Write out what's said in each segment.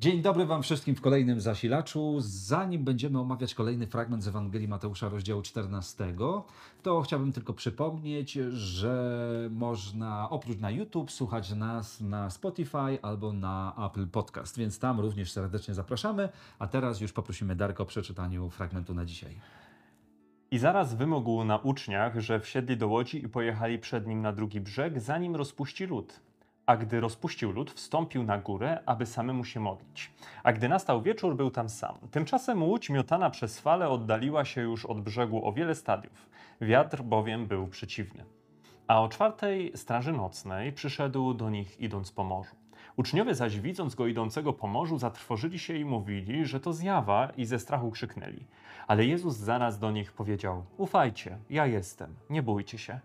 Dzień dobry Wam wszystkim w kolejnym zasilaczu. Zanim będziemy omawiać kolejny fragment z Ewangelii Mateusza, rozdziału 14, to chciałbym tylko przypomnieć, że można oprócz na YouTube słuchać nas na Spotify albo na Apple Podcast, więc tam również serdecznie zapraszamy. A teraz już poprosimy Darko o przeczytaniu fragmentu na dzisiaj. I zaraz wymógł na uczniach, że wsiedli do łodzi i pojechali przed nim na drugi brzeg, zanim rozpuści lud. A gdy rozpuścił lud, wstąpił na górę, aby samemu się modlić. A gdy nastał wieczór, był tam sam. Tymczasem łódź miotana przez fale oddaliła się już od brzegu o wiele stadiów. Wiatr bowiem był przeciwny. A o czwartej straży nocnej przyszedł do nich idąc po morzu. Uczniowie zaś widząc go idącego po morzu, zatrwożyli się i mówili, że to zjawa i ze strachu krzyknęli. Ale Jezus zaraz do nich powiedział: Ufajcie, ja jestem, nie bójcie się.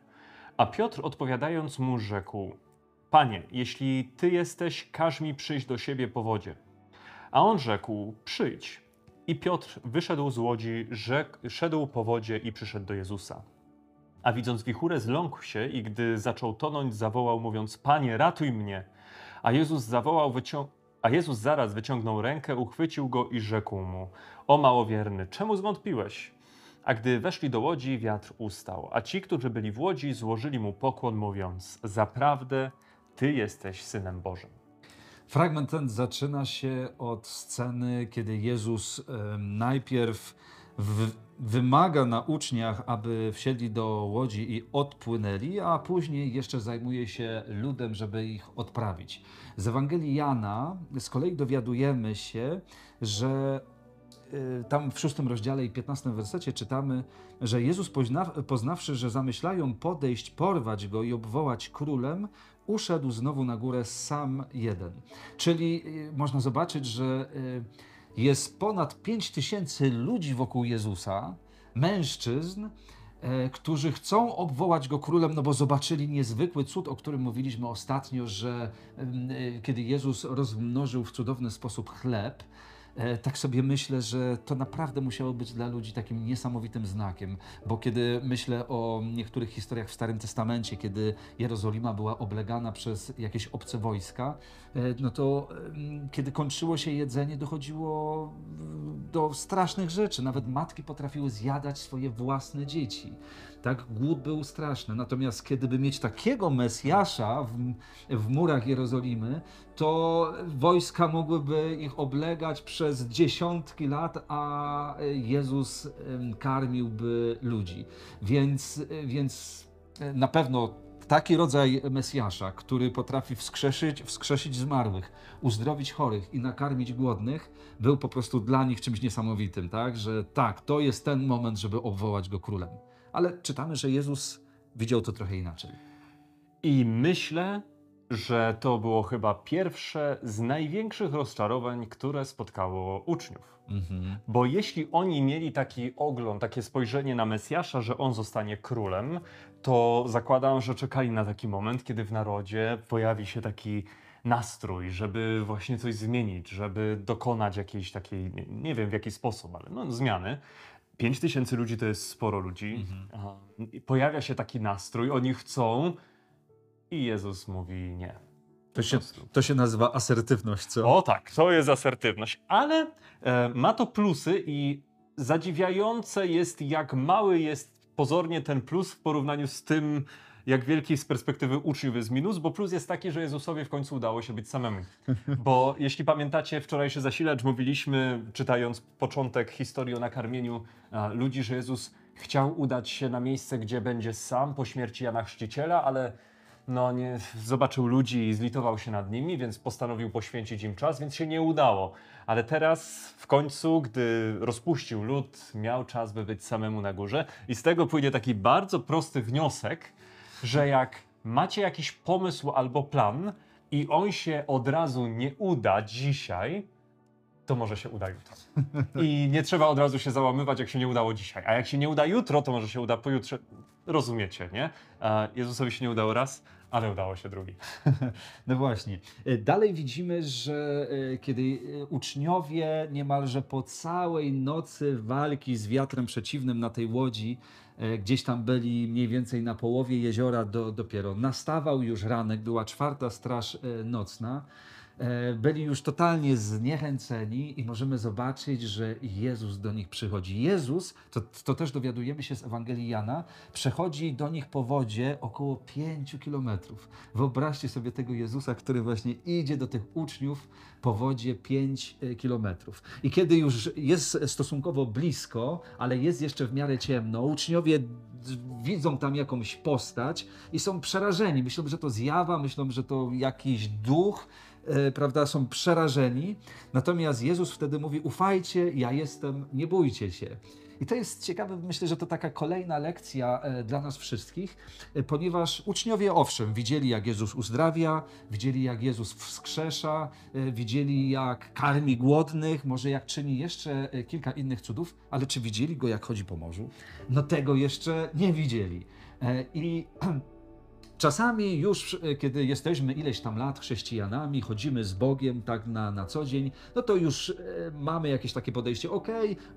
A Piotr odpowiadając mu rzekł: Panie, jeśli ty jesteś, każ mi przyjść do siebie po wodzie. A on rzekł: Przyjdź. I Piotr wyszedł z łodzi, rzekł, szedł po wodzie i przyszedł do Jezusa. A widząc wichurę, zląkł się i gdy zaczął tonąć, zawołał, mówiąc: Panie, ratuj mnie. A Jezus zawołał, wycią- a Jezus zaraz wyciągnął rękę, uchwycił go i rzekł mu: O małowierny, czemu zwątpiłeś? A gdy weszli do łodzi, wiatr ustał, a ci, którzy byli w łodzi, złożyli mu pokłon, mówiąc: Zaprawdę, ty jesteś synem Bożym. Fragment ten zaczyna się od sceny, kiedy Jezus najpierw wymaga na uczniach, aby wsiedli do łodzi i odpłynęli, a później jeszcze zajmuje się ludem, żeby ich odprawić. Z Ewangelii Jana z kolei dowiadujemy się, że y, tam w szóstym rozdziale i piętnastym wersecie czytamy, że Jezus pozna, poznawszy, że zamyślają podejść, porwać go i obwołać królem, uszedł znowu na górę sam jeden. Czyli y, można zobaczyć, że y, jest ponad 5 tysięcy ludzi wokół Jezusa, mężczyzn, e, którzy chcą obwołać go królem, no bo zobaczyli niezwykły cud, o którym mówiliśmy ostatnio, że em, e, kiedy Jezus rozmnożył w cudowny sposób chleb, tak sobie myślę, że to naprawdę musiało być dla ludzi takim niesamowitym znakiem, bo kiedy myślę o niektórych historiach w Starym Testamencie, kiedy Jerozolima była oblegana przez jakieś obce wojska, e, no to kiedy kończyło się jedzenie, dochodziło mm, do strasznych rzeczy. Nawet matki potrafiły zjadać swoje własne dzieci. Tak, głód był straszny. Natomiast kiedy by mieć takiego Mesjasza w, w murach Jerozolimy, to wojska mogłyby ich oblegać przez dziesiątki lat, a Jezus karmiłby ludzi. Więc, więc e, na pewno taki rodzaj Mesjasza, który potrafi wskrzeszyć, wskrzesić zmarłych, uzdrowić chorych i nakarmić głodnych, był po prostu dla nich czymś niesamowitym, tak? Że tak, to jest ten moment, żeby obwołać go królem. Ale czytamy, że Jezus widział to trochę inaczej. I myślę, że to było chyba pierwsze z największych rozczarowań, które spotkało uczniów. Mhm. Bo jeśli oni mieli taki ogląd, takie spojrzenie na Mesjasza, że on zostanie królem, to zakładam, że czekali na taki moment, kiedy w narodzie pojawi się taki nastrój, żeby właśnie coś zmienić, żeby dokonać jakiejś takiej, nie, wiem w jaki sposób, ale no, zmiany. 5 tysięcy ludzi to jest sporo ludzi. I Pojawia się taki nastrój, oni chcą i Jezus mówi nie. To się, to się nazywa asertywność, co? O tak, to jest asertywność, ale e, ma to plusy i zadziwiające jest, jak mały jest pozornie ten plus w porównaniu z tym, jak wielki z perspektywy uczniów jest minus, bo plus jest taki, że Jezusowi w końcu udało się być samemu. Bo jeśli pamiętacie wczorajszy zasilacz, mówiliśmy, czytając początek historii o nakarmieniu a, ludzi, że Jezus chciał udać się na miejsce, gdzie będzie sam po śmierci Jana Chrzciciela, ale no nie, zobaczył ludzi i zlitował się nad nimi, więc postanowił poświęcić im czas, więc się nie udało. Ale teraz w końcu, gdy rozpuścił lud, miał czas, by być samemu na górze. I z tego płynie taki bardzo prosty wniosek, że jak macie jakiś pomysł albo plan i on się od razu nie uda dzisiaj, to może się uda jutro. I nie trzeba od razu się załamywać, jak się nie udało dzisiaj. A jak się nie uda jutro, to może się uda pojutrze. Rozumiecie, nie? Jezusowi się nie udało raz, ale udało się drugi. No właśnie. E, Dalej widzimy, że e, kiedy e, uczniowie niemalże po całej nocy walki z wiatrem przeciwnym na tej łodzi, gdzieś tam byli mniej więcej na połowie jeziora do, dopiero. Nastawał już ranek, była czwarta straż nocna. E, byli już totalnie zniechęceni i możemy zobaczyć, że Jezus do nich przychodzi. Jezus, to, to też dowiadujemy się z Ewangelii Jana, przechodzi do nich po wodzie około 5 kilometrów. Wyobraźcie sobie tego Jezusa, który właśnie idzie do tych uczniów po wodzie 5 kilometrów. I kiedy już jest stosunkowo blisko, ale jest jeszcze w miarę ciemno, uczniowie widzą tam jakąś postać i są przerażeni. Myślą, że to zjawa, myślą, że to jakiś duch, e, prawda, są przerażeni. Natomiast Jezus wtedy mówi: Ufajcie, ja jestem, nie bójcie się. I to jest ciekawe, myślę, że to taka kolejna lekcja e, dla nas wszystkich, e, ponieważ uczniowie, owszem, widzieli, jak Jezus uzdrawia, widzieli, jak Jezus wskrzesza, e, widzieli, jak karmi głodnych, może jak czyni jeszcze e, kilka innych cudów, ale czy widzieli go, jak chodzi po morzu? No tego jeszcze nie widzieli. E, I Czasami już, e, kiedy jesteśmy ileś tam lat chrześcijanami, chodzimy z Bogiem tak na, na co dzień, no to już e, mamy jakieś takie podejście, ok,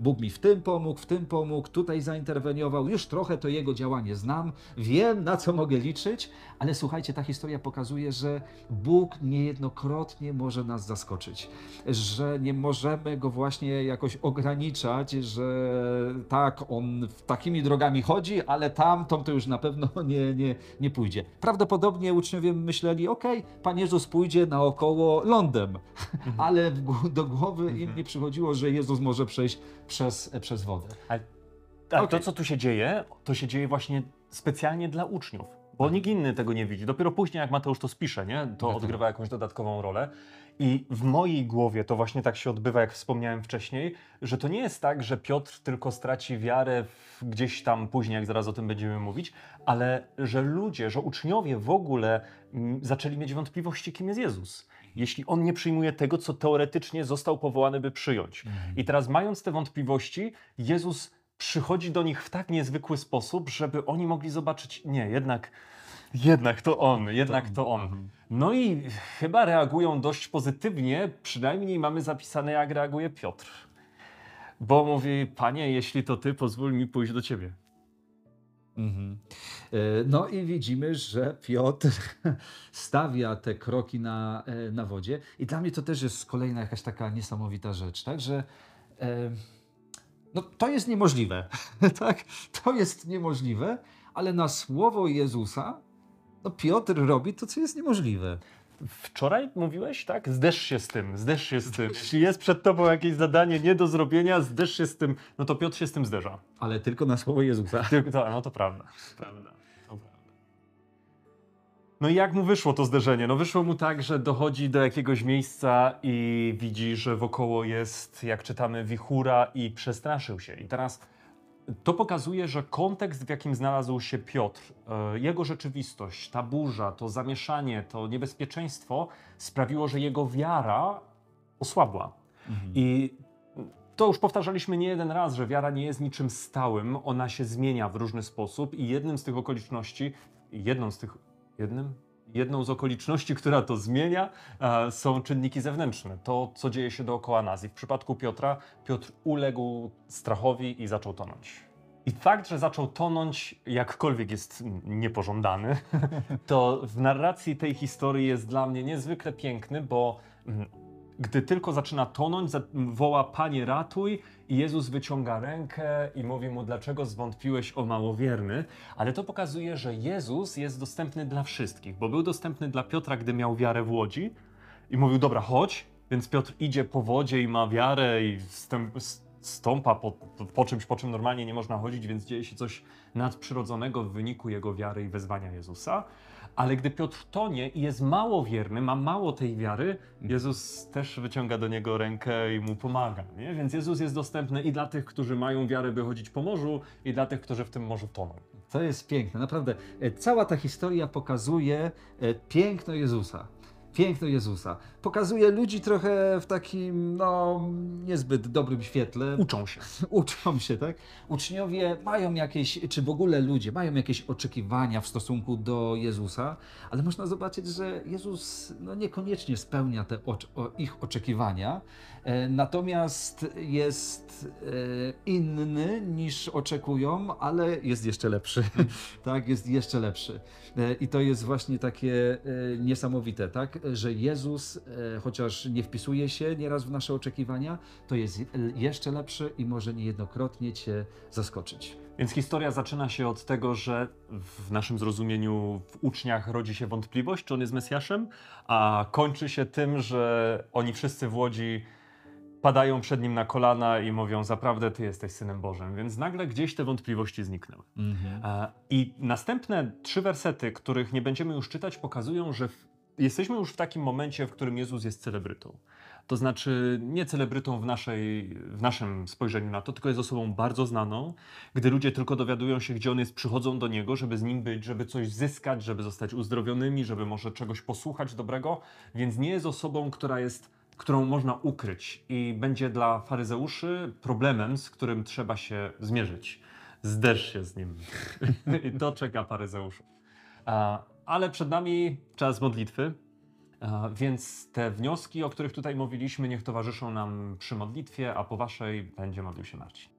Bóg mi w tym pomógł, w tym pomógł, tutaj zainterweniował, już trochę to Jego działanie znam, wiem na co mogę liczyć, ale słuchajcie, ta historia pokazuje, że Bóg niejednokrotnie może nas zaskoczyć, że nie możemy Go właśnie jakoś ograniczać, że tak, On takimi drogami chodzi, ale tamtą to już na pewno nie, nie, nie pójdzie. Prawdopodobnie uczniowie myśleli, ok, Pan Jezus pójdzie naokoło lądem, ale w gó- do głowy im nie przychodziło, że Jezus może przejść przez, przez wodę. Ale, ale Okej. to, co tu się dzieje, to się dzieje właśnie specjalnie dla uczniów. Bo nikt inny tego nie widzi. Dopiero później, jak Mateusz to spisze, nie? to Tak. odgrywa jakąś dodatkową rolę. I w mojej głowie to właśnie tak się odbywa, jak wspomniałem wcześniej, że to nie jest tak, że Piotr tylko straci wiarę gdzieś tam później, jak zaraz o tym będziemy mówić, ale że ludzie, że uczniowie w ogóle mm, zaczęli mieć wątpliwości, kim jest Jezus. Jeśli on nie przyjmuje tego, co teoretycznie został powołany, by przyjąć. I teraz, mając te wątpliwości, Jezus przychodzi do nich w tak niezwykły sposób, żeby oni mogli zobaczyć, nie, jednak, jednak to on, jednak to on. No i chyba reagują dość pozytywnie, przynajmniej mamy zapisane, jak reaguje Piotr. Bo mówi, panie, jeśli to ty, pozwól mi pójść do ciebie. Mhm. E, No i widzimy, że Piotr stawia te kroki na, e, na wodzie. I dla mnie to też jest kolejna jakaś taka niesamowita rzecz, tak? Że e, no, to jest niemożliwe, tak? To jest niemożliwe, ale na słowo Jezusa no, Piotr robi to, co jest niemożliwe. Wczoraj mówiłeś, tak? Zderz się z tym, zderz się z tym. Jeśli jest przed tobą jakieś zadanie nie do zrobienia, zderz się z tym, no to Piotr się z tym zderza. Ale tylko na słowo Jezusa. Tylko, to, no to prawda. prawda. To prawda. No i jak mu wyszło to zderzenie? No wyszło mu tak, że dochodzi do jakiegoś miejsca i widzi, że wokoło jest, jak czytamy, wichura i przestraszył się. I teraz to pokazuje, że kontekst, w jakim znalazł się Piotr, e, jego rzeczywistość, ta burza, to zamieszanie, to niebezpieczeństwo sprawiło, że jego wiara osłabła. I to już powtarzaliśmy nie jeden raz, że wiara nie jest niczym stałym, ona się zmienia w różny sposób i jednym z tych okoliczności, jedną z tych, jednym? Jedną z okoliczności, która to zmienia, e, są czynniki zewnętrzne. To, co dzieje się dookoła nas. I w przypadku Piotra, Piotr uległ strachowi i zaczął tonąć. I fakt, że zaczął tonąć, jakkolwiek jest niepożądany, to w narracji tej historii jest dla mnie niezwykle piękny, bo mm, gdy tylko zaczyna tonąć, woła Panie ratuj i Jezus wyciąga rękę i mówi mu, dlaczego zwątpiłeś o małowierny. Ale to pokazuje, że Jezus jest dostępny dla wszystkich, bo był dostępny dla Piotra, gdy miał wiarę w łodzi i mówił, dobra, chodź. Więc Piotr idzie po wodzie i ma wiarę i stąpa po, po czymś, po czym normalnie nie można chodzić, więc dzieje się coś nadprzyrodzonego w wyniku jego wiary i wezwania Jezusa. Ale gdy Piotr tonie i jest mało wierny, ma mało tej wiary, Jezus też wyciąga do niego rękę i mu pomaga. Nie? Więc Jezus jest dostępny i dla tych, którzy mają wiarę, by chodzić po morzu, i dla tych, którzy w tym morzu toną. To jest piękne, naprawdę. E, Cała ta historia pokazuje e, piękno Jezusa. Piękno Jezusa. Pokazuje ludzi trochę w takim, no, niezbyt dobrym świetle. Uczą się. Uczą się, tak? Uczniowie mają jakieś, czy w ogóle ludzie mają jakieś oczekiwania w stosunku do Jezusa, ale można zobaczyć, że Jezus no, niekoniecznie spełnia te ocz- ich oczekiwania, e, natomiast jest e, inny niż oczekują, ale jest jeszcze lepszy. tak, jest jeszcze lepszy. E, I to jest właśnie takie e, niesamowite, tak? Że Jezus, e, chociaż nie wpisuje się nieraz w nasze oczekiwania, to jest jeszcze lepszy i może niejednokrotnie Cię zaskoczyć. Więc historia zaczyna się od tego, że w naszym zrozumieniu w uczniach rodzi się wątpliwość, czy on jest Mesjaszem, a kończy się tym, że oni wszyscy w Łodzi padają przed nim na kolana i mówią: Zaprawdę ty jesteś synem Bożym. Więc nagle gdzieś te wątpliwości zniknęły. E, I następne trzy wersety, których nie będziemy już czytać, pokazują, że w, jesteśmy już w takim momencie, w którym Jezus jest celebrytą. To znaczy nie celebrytą w, naszej, w naszym spojrzeniu na to, tylko jest osobą bardzo znaną. Gdy ludzie tylko dowiadują się, gdzie on jest, przychodzą do niego, żeby z nim być, żeby coś zyskać, żeby zostać uzdrowionymi, żeby może czegoś posłuchać dobrego. Więc nie jest osobą, która jest, którą można ukryć i będzie dla faryzeuszy problemem, z którym trzeba się zmierzyć. Zderz się z nim. I to czeka faryzeuszów. A, Ale przed nami czas modlitwy, a, więc te wnioski, o których tutaj mówiliśmy, niech towarzyszą nam przy modlitwie, a po waszej będzie modlił się Marcin.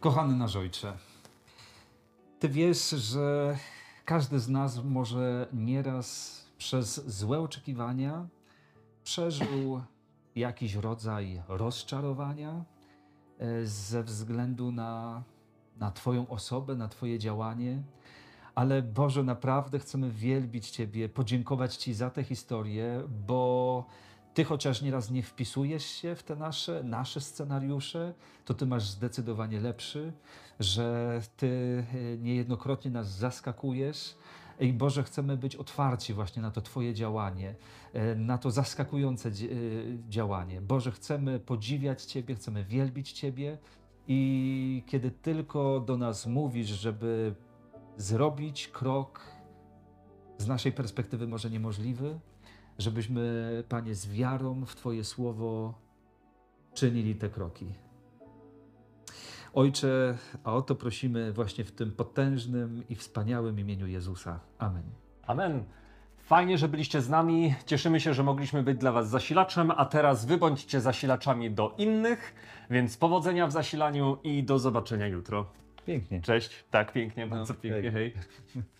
Kochany nasz Ojcze, Ty wiesz, że każdy z nas może nieraz przez złe oczekiwania przeżył jakiś rodzaj rozczarowania e, ze względu na, na Twoją osobę, na Twoje działanie. Ale Boże, naprawdę chcemy wielbić Ciebie, podziękować Ci za tę historię, bo Ty chociaż nieraz nie wpisujesz się w te nasze, nasze scenariusze, to Ty masz zdecydowanie lepszy, że Ty e, niejednokrotnie nas zaskakujesz. I Boże, chcemy być otwarci właśnie na to Twoje działanie, e, na to zaskakujące e, działanie. Boże, chcemy podziwiać Ciebie, chcemy wielbić Ciebie i kiedy tylko do nas mówisz, żeby zrobić krok z naszej perspektywy może niemożliwy, żebyśmy, Panie, z wiarą w Twoje słowo czynili te kroki. Ojcze, a o to prosimy właśnie w tym potężnym i wspaniałym imieniu Jezusa. Amen. Amen. Fajnie, że byliście z nami. Cieszymy się, że mogliśmy być dla Was zasilaczem, a teraz wy bądźcie zasilaczami do innych, więc powodzenia w zasilaniu i do zobaczenia jutro. Pięknie. Cześć. Tak, pięknie, bardzo No, pięknie. hej. Hej.